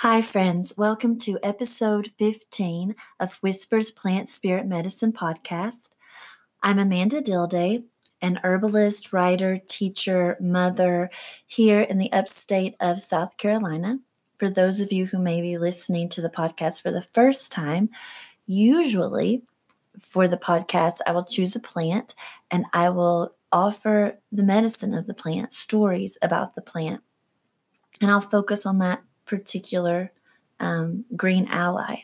Hi, friends. Welcome to episode 15 of Whispers Plant Spirit Medicine podcast. I'm Amanda Dilday, an herbalist, writer, teacher, mother here in the upstate of South Carolina. For those of you who may be listening to the podcast for the first time, usually for the podcast, I will choose a plant and I will offer the medicine of the plant, stories about the plant. And I'll focus on that particular um, green ally.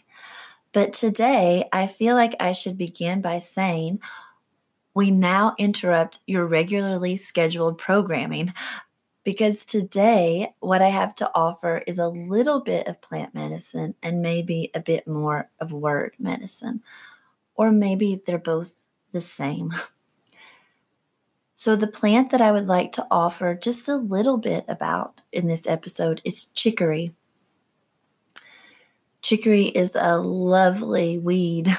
But today, I feel like I should begin by saying we now interrupt your regularly scheduled programming because today, what I have to offer is a little bit of plant medicine and maybe a bit more of word medicine. Or maybe they're both the same. So, the plant that I would like to offer just a little bit about in this episode is chicory. Chicory is a lovely weed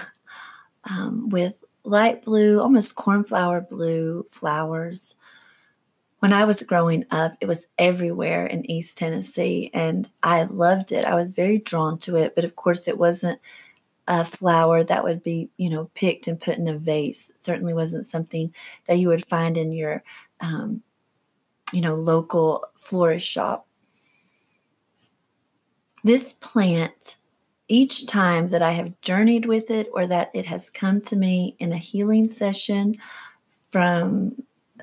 um, with light blue, almost cornflower blue flowers. When I was growing up, it was everywhere in East Tennessee, and I loved it. I was very drawn to it, but of course, it wasn't a flower that would be, you know, picked and put in a vase. It certainly wasn't something that you would find in your, um, you know, local florist shop. This plant, each time that I have journeyed with it or that it has come to me in a healing session from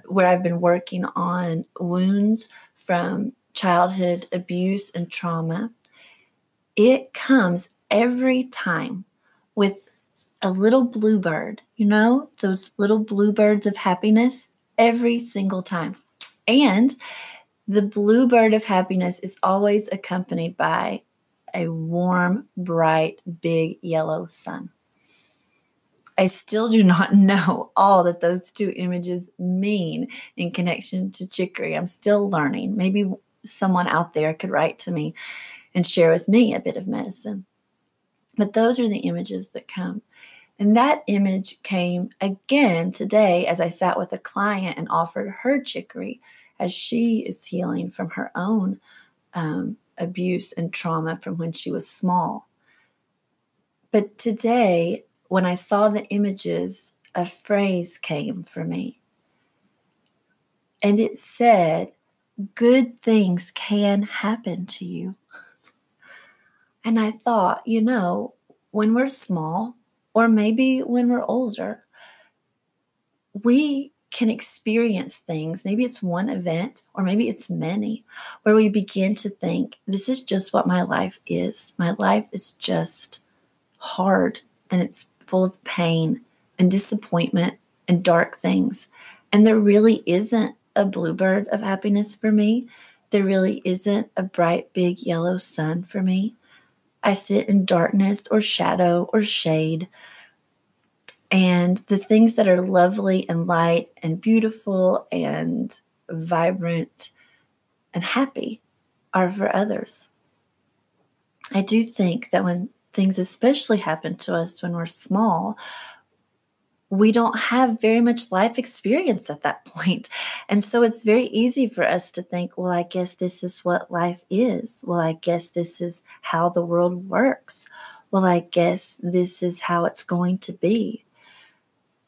where I've been working on wounds from childhood abuse and trauma, it comes every time with a little bluebird, you know, those little bluebirds of happiness every single time. And the bluebird of happiness is always accompanied by a warm, bright, big yellow sun. I still do not know all that those two images mean in connection to chicory. I'm still learning. Maybe someone out there could write to me and share with me a bit of medicine. But those are the images that come. And that image came again today as I sat with a client and offered her chicory as she is healing from her own um, abuse and trauma from when she was small. But today, when I saw the images, a phrase came for me. And it said, Good things can happen to you. And I thought, you know, when we're small, or maybe when we're older, we can experience things. Maybe it's one event, or maybe it's many, where we begin to think, this is just what my life is. My life is just hard and it's full of pain and disappointment and dark things. And there really isn't a bluebird of happiness for me. There really isn't a bright, big yellow sun for me. I sit in darkness or shadow or shade. And the things that are lovely and light and beautiful and vibrant and happy are for others. I do think that when things especially happen to us when we're small, we don't have very much life experience at that point. And so it's very easy for us to think, well, I guess this is what life is. Well, I guess this is how the world works. Well, I guess this is how it's going to be.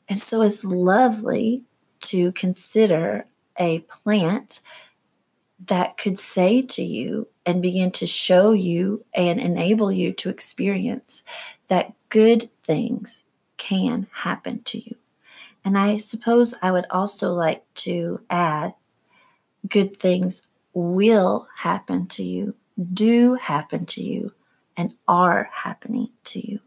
And so it's lovely to consider a plant that could say to you and begin to show you and enable you to experience that good things can happen to you. And I suppose I would also like to add good things will happen to you, do happen to you, and are happening to you.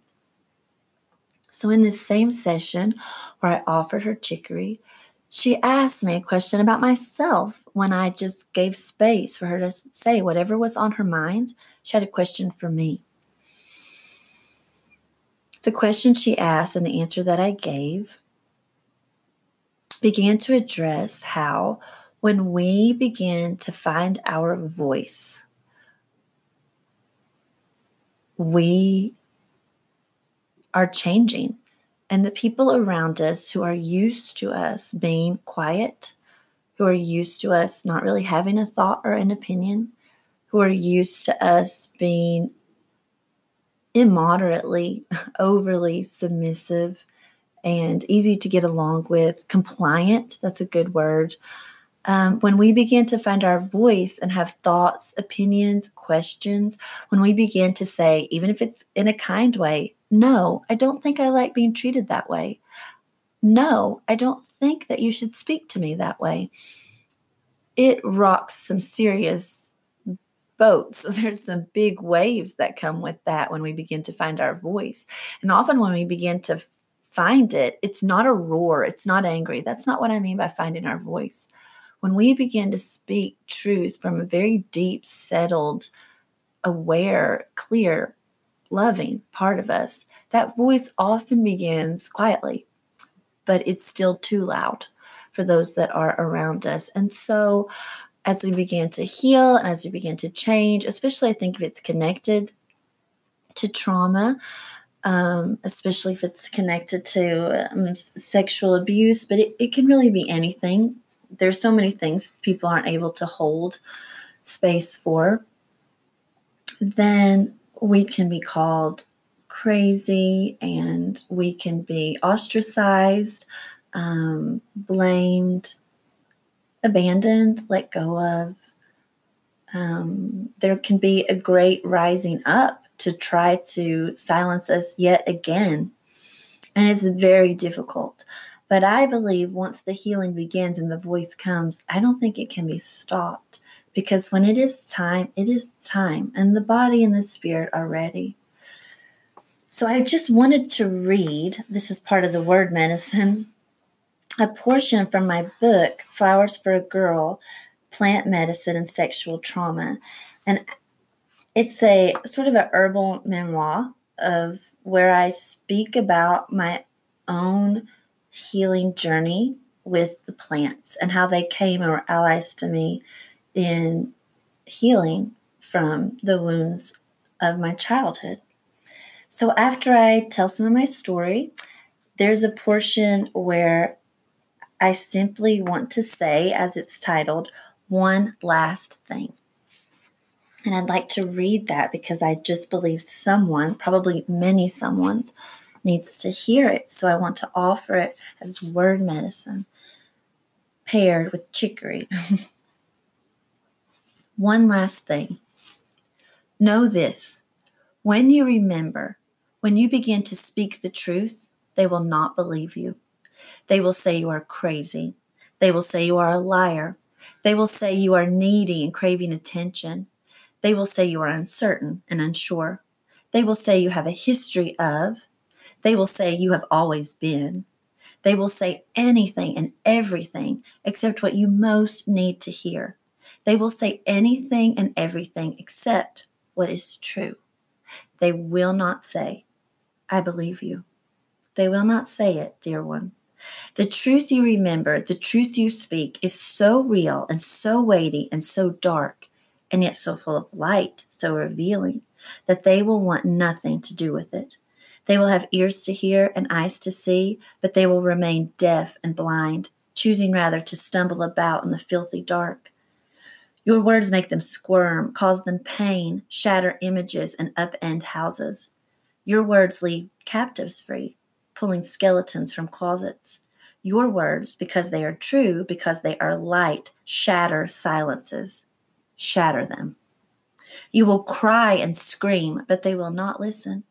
So, in this same session where I offered her chicory, she asked me a question about myself when I just gave space for her to say whatever was on her mind. She had a question for me. The question she asked and the answer that I gave began to address how, when we begin to find our voice, we are changing. And the people around us who are used to us being quiet, who are used to us not really having a thought or an opinion, who are used to us being immoderately, overly submissive, and easy to get along with, compliant, that's a good word. Um, when we begin to find our voice and have thoughts, opinions, questions, when we begin to say, even if it's in a kind way, no, I don't think I like being treated that way. No, I don't think that you should speak to me that way. It rocks some serious boats. There's some big waves that come with that when we begin to find our voice. And often when we begin to find it, it's not a roar, it's not angry. That's not what I mean by finding our voice. When we begin to speak truth from a very deep, settled, aware, clear, loving part of us, that voice often begins quietly, but it's still too loud for those that are around us. And so, as we begin to heal and as we begin to change, especially I think if it's connected to trauma, um, especially if it's connected to um, sexual abuse, but it, it can really be anything. There's so many things people aren't able to hold space for. Then we can be called crazy and we can be ostracized, um, blamed, abandoned, let go of. Um, there can be a great rising up to try to silence us yet again. And it's very difficult. But I believe once the healing begins and the voice comes, I don't think it can be stopped because when it is time, it is time, and the body and the spirit are ready. So I just wanted to read this is part of the word medicine a portion from my book, Flowers for a Girl Plant Medicine and Sexual Trauma. And it's a sort of a herbal memoir of where I speak about my own healing journey with the plants and how they came and were allies to me in healing from the wounds of my childhood. So, after I tell some of my story, there's a portion where I simply want to say, as it's titled, one last thing. And I'd like to read that because I just believe someone, probably many someone's, needs to hear it. So I want to offer it as word medicine paired with chicory. One last thing. Know this when you remember, when you begin to speak the truth, they will not believe you. They will say you are crazy. They will say you are a liar. They will say you are needy and craving attention. They will say you are uncertain and unsure. They will say you have a history of. They will say you have always been. They will say anything and everything except what you most need to hear. They will say anything and everything except what is true. They will not say, I believe you. They will not say it, dear one. The truth you remember, the truth you speak, is so real and so weighty and so dark and yet so full of light, so revealing, that they will want nothing to do with it. They will have ears to hear and eyes to see, but they will remain deaf and blind, choosing rather to stumble about in the filthy dark. Your words make them squirm, cause them pain, shatter images, and upend houses. Your words leave captives free, pulling skeletons from closets. Your words, because they are true, because they are light, shatter silences shatter them. You will cry and scream, but they will not listen.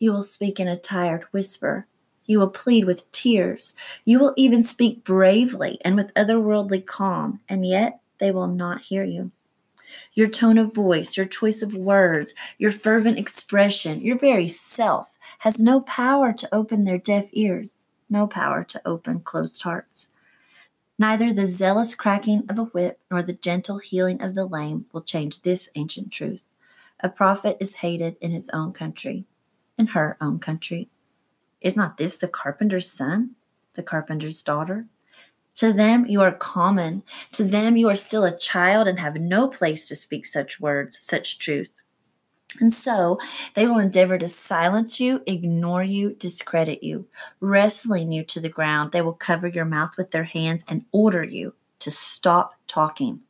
You will speak in a tired whisper. You will plead with tears. You will even speak bravely and with otherworldly calm, and yet they will not hear you. Your tone of voice, your choice of words, your fervent expression, your very self has no power to open their deaf ears, no power to open closed hearts. Neither the zealous cracking of a whip nor the gentle healing of the lame will change this ancient truth. A prophet is hated in his own country, in her own country. Is not this the carpenter's son, the carpenter's daughter? To them you are common. To them you are still a child and have no place to speak such words, such truth. And so they will endeavor to silence you, ignore you, discredit you, wrestling you to the ground. They will cover your mouth with their hands and order you to stop talking.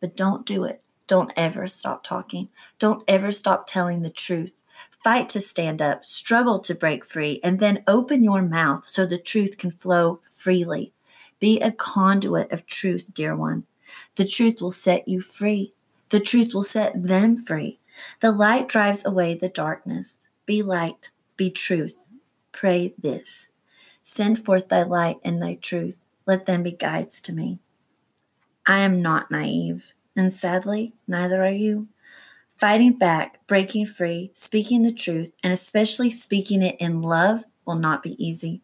But don't do it. Don't ever stop talking. Don't ever stop telling the truth. Fight to stand up, struggle to break free, and then open your mouth so the truth can flow freely. Be a conduit of truth, dear one. The truth will set you free. The truth will set them free. The light drives away the darkness. Be light, be truth. Pray this Send forth thy light and thy truth. Let them be guides to me. I am not naive, and sadly, neither are you. Fighting back, breaking free, speaking the truth, and especially speaking it in love will not be easy.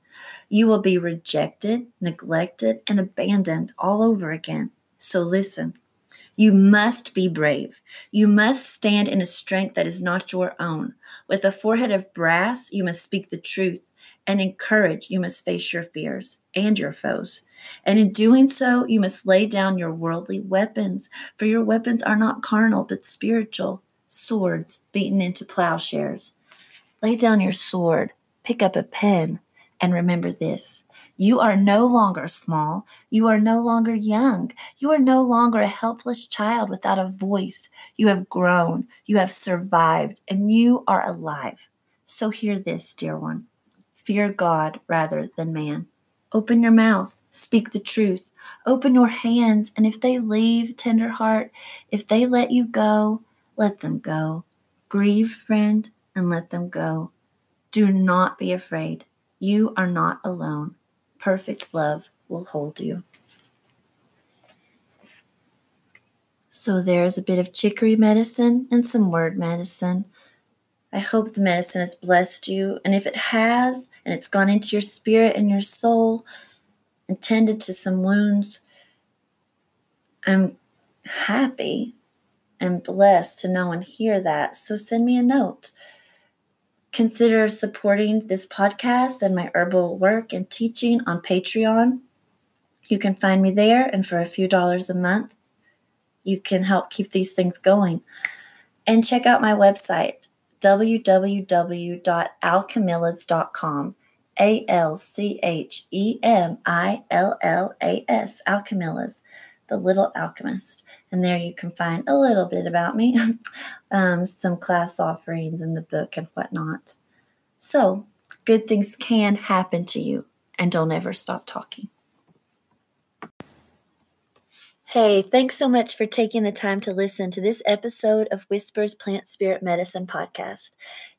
You will be rejected, neglected, and abandoned all over again. So listen. You must be brave. You must stand in a strength that is not your own. With a forehead of brass, you must speak the truth. And in courage, you must face your fears and your foes. And in doing so, you must lay down your worldly weapons, for your weapons are not carnal, but spiritual swords beaten into plowshares. Lay down your sword, pick up a pen, and remember this. You are no longer small. You are no longer young. You are no longer a helpless child without a voice. You have grown. You have survived, and you are alive. So hear this, dear one. Fear God rather than man. Open your mouth, speak the truth. Open your hands, and if they leave, tender heart, if they let you go, let them go. Grieve, friend, and let them go. Do not be afraid. You are not alone. Perfect love will hold you. So there's a bit of chicory medicine and some word medicine. I hope the medicine has blessed you. And if it has, and it's gone into your spirit and your soul and tended to some wounds, I'm happy and blessed to know and hear that. So send me a note. Consider supporting this podcast and my herbal work and teaching on Patreon. You can find me there, and for a few dollars a month, you can help keep these things going. And check out my website, www.alchemillas.com. A L C H E M I L L A S, Alchemillas, the little alchemist. And there you can find a little bit about me, um, some class offerings in the book and whatnot. So, good things can happen to you, and don't ever stop talking. Hey, thanks so much for taking the time to listen to this episode of Whispers Plant Spirit Medicine podcast.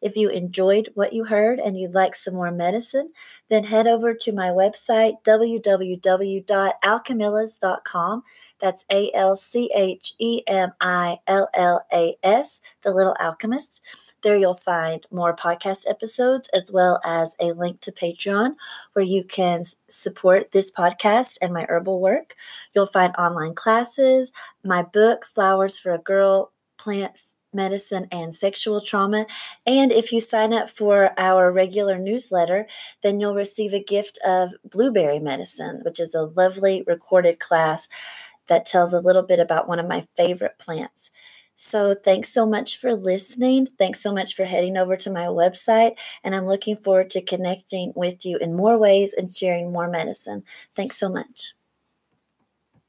If you enjoyed what you heard and you'd like some more medicine, then head over to my website, www.alchemillas.com. That's A L C H E M I L L A S, the little alchemist. There you'll find more podcast episodes as well as a link to Patreon where you can support this podcast and my herbal work. You'll find online classes, my book, Flowers for a Girl, Plants, medicine and sexual trauma. And if you sign up for our regular newsletter, then you'll receive a gift of blueberry medicine, which is a lovely recorded class that tells a little bit about one of my favorite plants. So, thanks so much for listening. Thanks so much for heading over to my website. And I'm looking forward to connecting with you in more ways and sharing more medicine. Thanks so much.